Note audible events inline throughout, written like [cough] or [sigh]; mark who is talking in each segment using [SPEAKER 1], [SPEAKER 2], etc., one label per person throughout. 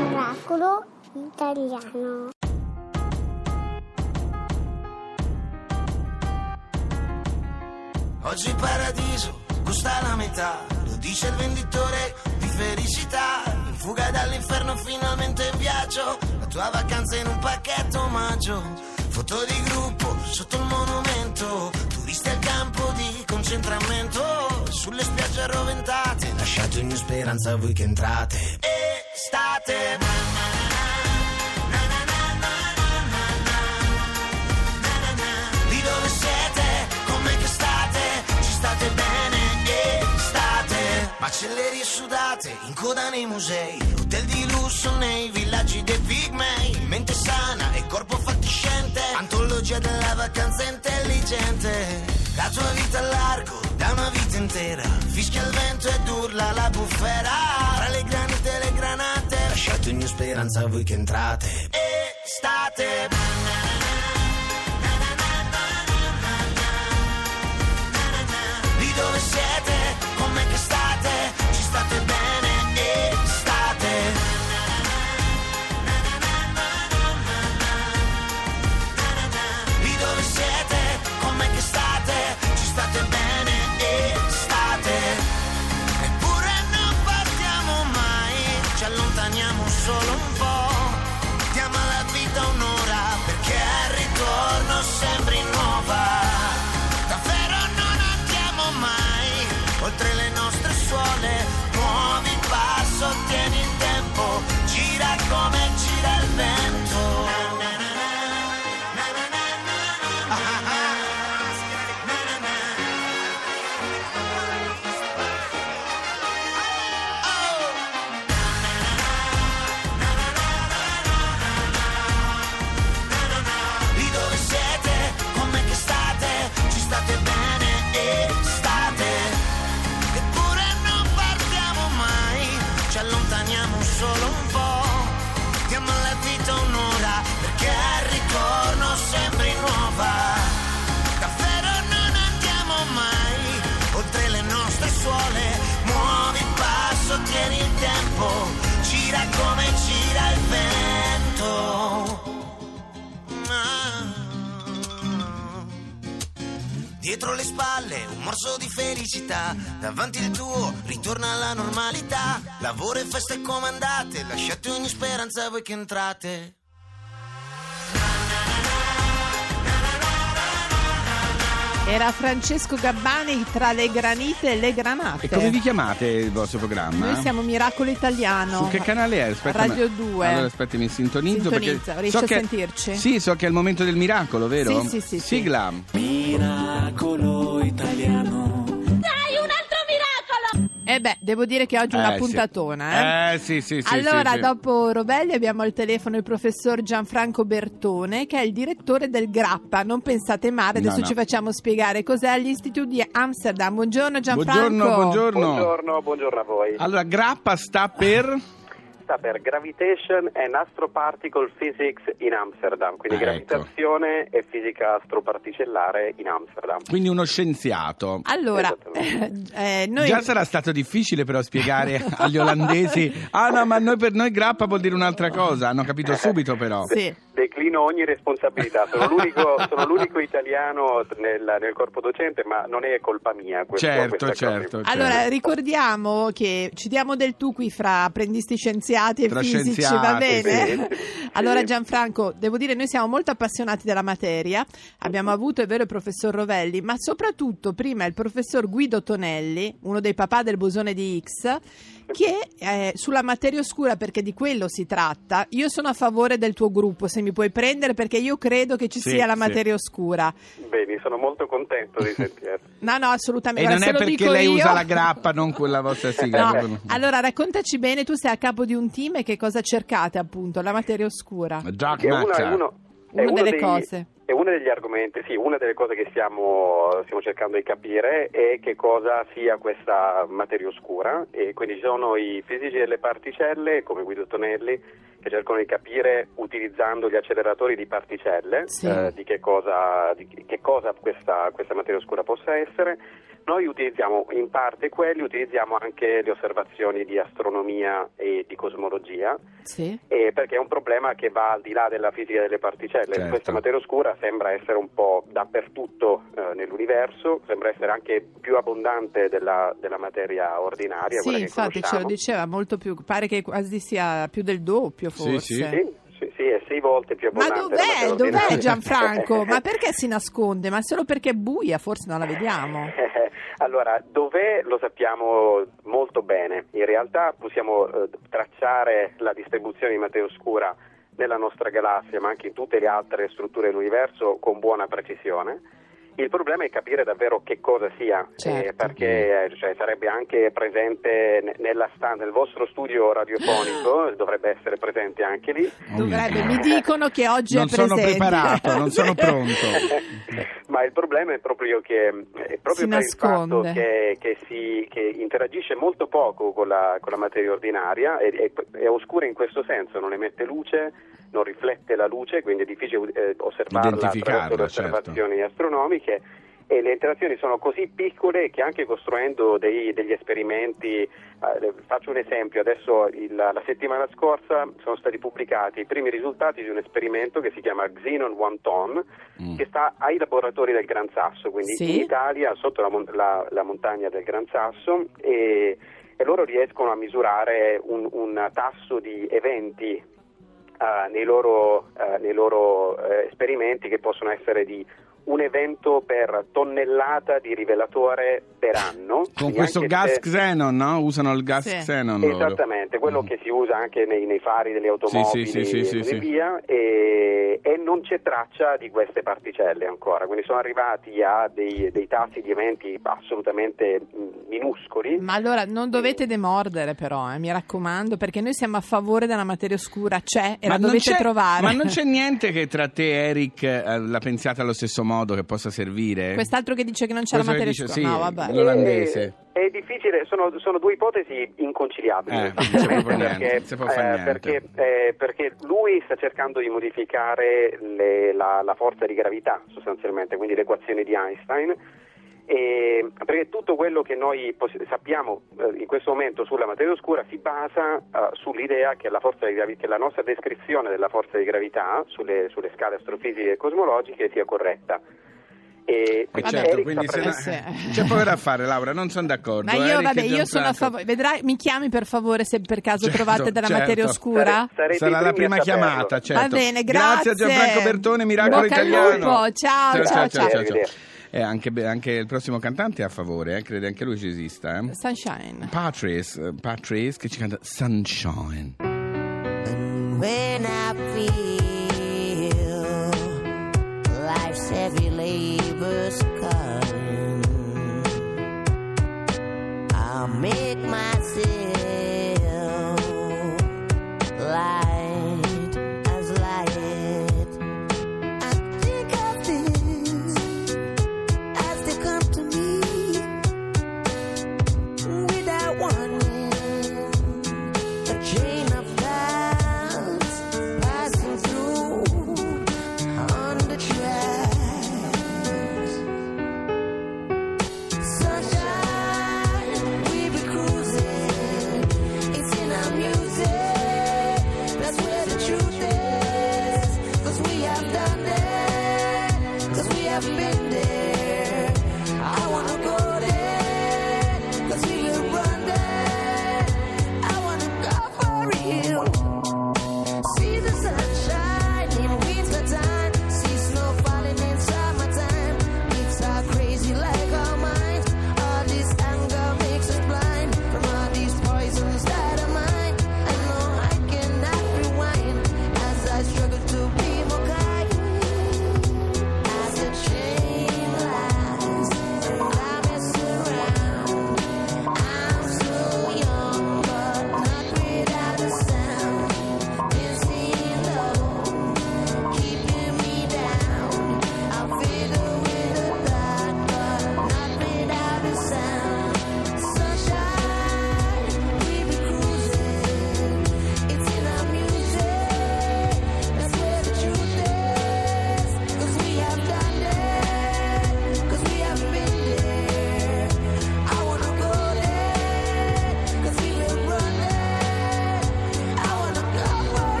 [SPEAKER 1] Oracolo italiano.
[SPEAKER 2] Oggi il paradiso costa la metà, lo dice il venditore di felicità. In fuga dall'inferno finalmente in viaggio, la tua vacanza in un pacchetto omaggio. Foto di speranza voi che entrate. E state. Macellerie sudate, in coda nei musei. Hotel di lusso nei villaggi dei pigmei. Mente sana e corpo fatiscente. Antologia della vacanza intelligente La tua vita a largo, da una vita intera. Fischia il vento ed urla la bufera. Tra le granite e le granate Lasciate ogni speranza a voi che entrate. Estate Lì dove siete, Dietro le spalle un morso di felicità, davanti il tuo ritorna alla normalità. Lavoro e feste comandate, lasciate ogni speranza voi che entrate.
[SPEAKER 3] Era Francesco Gabbani tra le granite e le granate.
[SPEAKER 4] E come vi chiamate il vostro programma?
[SPEAKER 3] Noi siamo Miracolo Italiano.
[SPEAKER 4] Su che canale è? Aspetta,
[SPEAKER 3] Radio
[SPEAKER 4] ma-
[SPEAKER 3] 2.
[SPEAKER 4] Allora aspetta, mi sintonizzo.
[SPEAKER 3] Sintonizza,
[SPEAKER 4] perché
[SPEAKER 3] riesci
[SPEAKER 4] so
[SPEAKER 3] a
[SPEAKER 4] che-
[SPEAKER 3] sentirci?
[SPEAKER 4] Sì, so che è il momento del miracolo, vero?
[SPEAKER 3] Sì, sì, sì, sì.
[SPEAKER 4] Sigla.
[SPEAKER 5] Miracolo
[SPEAKER 3] Eh beh, devo dire che oggi è una
[SPEAKER 4] Eh, sì.
[SPEAKER 3] puntatona, eh.
[SPEAKER 4] Eh, sì, sì, sì.
[SPEAKER 3] allora,
[SPEAKER 4] sì, sì.
[SPEAKER 3] dopo Robelli abbiamo al telefono il professor Gianfranco Bertone, che è il direttore del Grappa. Non pensate male, adesso
[SPEAKER 4] No, no.
[SPEAKER 3] ci facciamo spiegare cos'è l'Istituto di Amsterdam. Buongiorno Gianfranco.
[SPEAKER 4] Buongiorno, buongiorno.
[SPEAKER 6] Buongiorno, buongiorno a voi.
[SPEAKER 4] Allora, grappa sta per...
[SPEAKER 6] Sta per Gravitation and Astroparticle Physics in Amsterdam, quindi
[SPEAKER 4] Ah, ecco.
[SPEAKER 6] gravitazione e fisica astroparticellare in Amsterdam.
[SPEAKER 4] Quindi uno scienziato.
[SPEAKER 3] Allora,
[SPEAKER 6] Esattamente.
[SPEAKER 3] eh, noi...
[SPEAKER 4] Già sarà stato difficile però spiegare [laughs] agli olandesi Ah no, ma noi per noi grappa vuol dire un'altra cosa Hanno capito subito però
[SPEAKER 3] Sì.
[SPEAKER 6] Declino ogni responsabilità, sono l'unico, sono l'unico italiano nel, nel corpo docente, ma non è colpa mia. Questo,
[SPEAKER 4] Certo,
[SPEAKER 6] cosa.
[SPEAKER 4] certo
[SPEAKER 3] Allora,
[SPEAKER 4] certo.
[SPEAKER 3] ricordiamo che ci diamo del tu qui fra apprendisti scienziati e
[SPEAKER 4] Tra
[SPEAKER 3] fisici,
[SPEAKER 4] scienziati,
[SPEAKER 3] va bene?
[SPEAKER 6] sì. [laughs]
[SPEAKER 3] Allora
[SPEAKER 6] Sì.
[SPEAKER 3] Gianfranco, devo dire noi siamo molto appassionati della materia, abbiamo avuto, è vero, il professor Rovelli, ma soprattutto prima il professor Guido Tonelli, uno dei papà del bosone di Higgs, che eh, sulla materia oscura, perché di quello si tratta, io sono a favore del tuo gruppo, se mi puoi prendere, perché io credo che ci
[SPEAKER 4] Sì,
[SPEAKER 3] sia la
[SPEAKER 4] sì.
[SPEAKER 3] materia oscura.
[SPEAKER 6] Bene, sono molto contento di [laughs] sentire.
[SPEAKER 3] No, no,
[SPEAKER 4] E
[SPEAKER 3] assolutamente.
[SPEAKER 4] non
[SPEAKER 3] Guarda,
[SPEAKER 4] è
[SPEAKER 3] se lo
[SPEAKER 4] perché lei
[SPEAKER 3] io-
[SPEAKER 4] usa la grappa Non quella vostra sigla
[SPEAKER 3] No, allora raccontaci bene, tu sei a capo di un team e che cosa cercate appunto, la materia oscura.
[SPEAKER 4] Dark
[SPEAKER 6] Che è uno, è è
[SPEAKER 3] Una
[SPEAKER 6] uno
[SPEAKER 3] delle
[SPEAKER 6] dei-
[SPEAKER 3] cose.
[SPEAKER 6] È uno degli argomenti, sì, una delle cose che stiamo, stiamo cercando di capire è che cosa sia questa materia oscura e quindi ci sono i fisici delle particelle, come Guido Tonelli, che cercano di capire utilizzando gli acceleratori di particelle
[SPEAKER 3] Sì.
[SPEAKER 6] eh, di che cosa, di che cosa questa, questa materia oscura possa essere. Noi utilizziamo in parte quelli, utilizziamo anche le osservazioni di astronomia e di cosmologia,
[SPEAKER 3] Sì.
[SPEAKER 6] eh, perché è un problema che va al di là della fisica delle particelle.
[SPEAKER 4] Certo.
[SPEAKER 6] Questa materia oscura sembra essere un po' dappertutto eh, nell'universo, sembra essere anche più abbondante della, della materia ordinaria. quella
[SPEAKER 3] Sì, infatti ce lo diceva molto più, pare che quasi sia più del doppio
[SPEAKER 4] Sì,
[SPEAKER 3] forse.
[SPEAKER 4] sì.
[SPEAKER 6] Sì, sì, sì, è sei volte più
[SPEAKER 3] Ma
[SPEAKER 6] abbondante.
[SPEAKER 3] dov'è?
[SPEAKER 6] della materia
[SPEAKER 3] Dov'è
[SPEAKER 6] ordinaria.
[SPEAKER 3] Gianfranco? [laughs] Ma perché si nasconde? Ma solo perché è buia, forse non la vediamo. [laughs]
[SPEAKER 6] Allora, dov'è lo sappiamo molto bene. In realtà possiamo eh, tracciare la distribuzione di materia oscura nella nostra galassia, ma anche in tutte le altre strutture dell'universo con buona precisione. Il problema è capire davvero che cosa sia,
[SPEAKER 3] Certo.
[SPEAKER 6] eh, perché eh, cioè, sarebbe anche presente stanza, nel vostro studio radiofonico, dovrebbe essere presente anche lì.
[SPEAKER 3] Dovrebbe, mi dicono che oggi
[SPEAKER 4] Non
[SPEAKER 3] è presente.
[SPEAKER 4] sono preparato, non sono [laughs] pronto. [laughs]
[SPEAKER 6] Ma il problema è proprio che è proprio
[SPEAKER 3] Si
[SPEAKER 6] per il fatto
[SPEAKER 3] nasconde.
[SPEAKER 6] che, che si, che interagisce molto poco con la, con la materia ordinaria, è, è- è oscura in questo senso, non emette luce, non riflette la luce, quindi è difficile eh, osservarla attraverso le
[SPEAKER 4] certo.
[SPEAKER 6] osservazioni astronomiche. E le interazioni sono così piccole che anche costruendo dei- degli esperimenti, eh, faccio un esempio, adesso il- la settimana scorsa sono stati pubblicati i primi risultati di un esperimento che si chiama Xenon One Ton,
[SPEAKER 4] Mm.
[SPEAKER 6] che sta ai laboratori del Gran Sasso, quindi
[SPEAKER 3] Sì.
[SPEAKER 6] in Italia, sotto la, la- la montagna del Gran Sasso, e, e loro riescono a misurare un, un tasso di eventi eh, nei loro, eh, nei loro, eh, esperimenti che possono essere di un evento per tonnellata di rivelatore per anno.
[SPEAKER 4] Con questo gas
[SPEAKER 6] se-
[SPEAKER 4] xenon, no? Usano il gas
[SPEAKER 3] Sì.
[SPEAKER 4] xenon loro.
[SPEAKER 6] Esattamente, quello
[SPEAKER 4] Mm.
[SPEAKER 6] che si usa anche nei, nei fari delle automobili
[SPEAKER 4] Sì, sì, sì, sì,
[SPEAKER 6] e
[SPEAKER 4] sì,
[SPEAKER 6] così
[SPEAKER 4] sì.
[SPEAKER 6] via e, e non c'è traccia di queste particelle ancora, quindi sono arrivati a dei, dei tassi di eventi assolutamente mm, minuscoli.
[SPEAKER 3] Ma allora non dovete demordere però, eh, mi raccomando, perché noi siamo a favore della materia oscura, c'è e la
[SPEAKER 4] non
[SPEAKER 3] dovete
[SPEAKER 4] c'è-
[SPEAKER 3] trovare.
[SPEAKER 4] Ma non c'è niente che tra te e Eric eh, la pensiate allo stesso modo che possa servire?
[SPEAKER 3] Quest'altro che dice che non c'è la
[SPEAKER 4] Questo che
[SPEAKER 3] materia
[SPEAKER 4] dice, sì,
[SPEAKER 3] No, vabbè.
[SPEAKER 4] l'olandese.
[SPEAKER 6] È difficile, sono, sono due ipotesi inconciliabili.
[SPEAKER 4] Eh, niente,
[SPEAKER 6] perché,
[SPEAKER 4] non si può fare
[SPEAKER 6] eh,
[SPEAKER 4] niente.
[SPEAKER 6] perché, eh, perché lui sta cercando di modificare le- la, la forza di gravità, sostanzialmente, quindi l'equazione di Einstein. E perché tutto quello che noi poss- sappiamo eh, in questo momento sulla materia oscura si basa eh, sull'idea che la, forza di gravi- che la nostra descrizione della forza di gravità sulle, sulle scale astrofisiche e cosmologiche sia corretta. E
[SPEAKER 4] Eh, certo, quindi se
[SPEAKER 6] pre-
[SPEAKER 4] no-
[SPEAKER 3] sì. [laughs]
[SPEAKER 4] c'è poco da fare, Laura, non sono d'accordo.
[SPEAKER 3] Ma io,
[SPEAKER 4] Eric
[SPEAKER 3] vabbè, io sono a favore. Vedrai, mi chiami per favore se per caso
[SPEAKER 4] Certo,
[SPEAKER 3] trovate della
[SPEAKER 4] certo.
[SPEAKER 3] materia oscura?
[SPEAKER 6] Sare-
[SPEAKER 4] Sarà la prima
[SPEAKER 6] a
[SPEAKER 4] chiamata, certo.
[SPEAKER 3] Va bene,
[SPEAKER 4] Grazie a
[SPEAKER 3] grazie.
[SPEAKER 4] Gianfranco Bertone, Miracolo
[SPEAKER 3] Bocca al
[SPEAKER 4] Italiano.
[SPEAKER 3] lupo, ciao, ciao, ciao.
[SPEAKER 6] Arrivederci.
[SPEAKER 4] Eh, anche, anche il prossimo cantante è a favore, eh, crede anche lui ci esista. Eh?
[SPEAKER 3] Sunshine.
[SPEAKER 4] Patrice, eh, Patrice che ci canta Sunshine.
[SPEAKER 7] When I feel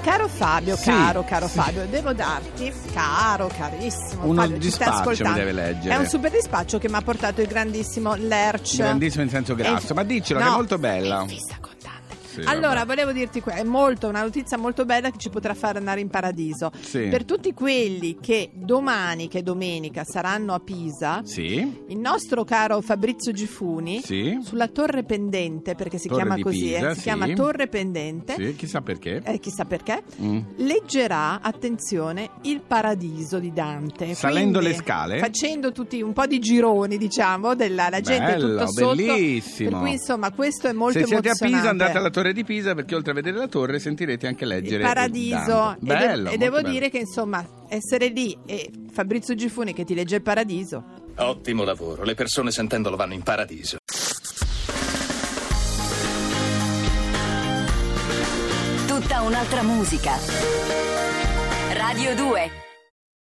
[SPEAKER 3] caro Fabio,
[SPEAKER 4] Sì,
[SPEAKER 3] caro, caro
[SPEAKER 4] sì.
[SPEAKER 3] Fabio, devo darti, caro, carissimo
[SPEAKER 4] Uno
[SPEAKER 3] Fabio,
[SPEAKER 4] dispaccio mi deve leggere.
[SPEAKER 3] È un super dispaccio che mi ha portato il grandissimo Lerch.
[SPEAKER 4] Grandissimo in senso grasso, ma diccelo che
[SPEAKER 3] no,
[SPEAKER 4] è molto bella.
[SPEAKER 3] è.
[SPEAKER 4] Sì,
[SPEAKER 3] allora,
[SPEAKER 4] vabbè.
[SPEAKER 3] volevo dirti è molto, una notizia molto bella che ci potrà fare andare in paradiso.
[SPEAKER 4] Sì.
[SPEAKER 3] Per tutti quelli che domani, che è domenica, saranno a Pisa,
[SPEAKER 4] Sì,
[SPEAKER 3] il nostro caro Fabrizio Gifuni, sulla torre pendente, perché si
[SPEAKER 4] Torre
[SPEAKER 3] chiama così,
[SPEAKER 4] Pisa,
[SPEAKER 3] eh, si chiama torre pendente,
[SPEAKER 4] chissà perché.
[SPEAKER 3] eh, chissà perché,
[SPEAKER 4] Mm.
[SPEAKER 3] leggerà, attenzione, il paradiso di Dante.
[SPEAKER 4] Salendo
[SPEAKER 3] Quindi,
[SPEAKER 4] le scale?
[SPEAKER 3] Facendo tutti un po' di gironi, diciamo, della la gente
[SPEAKER 4] Bello,
[SPEAKER 3] tutto sotto.
[SPEAKER 4] bellissimo.
[SPEAKER 3] Per cui insomma questo è molto
[SPEAKER 4] Se siete a
[SPEAKER 3] emozionante.
[SPEAKER 4] Pisa andate alla torre di Pisa perché oltre a vedere la torre sentirete anche leggere
[SPEAKER 3] il paradiso
[SPEAKER 4] Dante.
[SPEAKER 3] e, de-
[SPEAKER 4] Bello,
[SPEAKER 3] e devo
[SPEAKER 4] bello.
[SPEAKER 3] dire che insomma essere lì e Fabrizio Gifuni che ti legge il paradiso
[SPEAKER 8] Ottimo lavoro, le persone sentendolo vanno in paradiso.
[SPEAKER 9] Tutta un'altra musica. Radio 2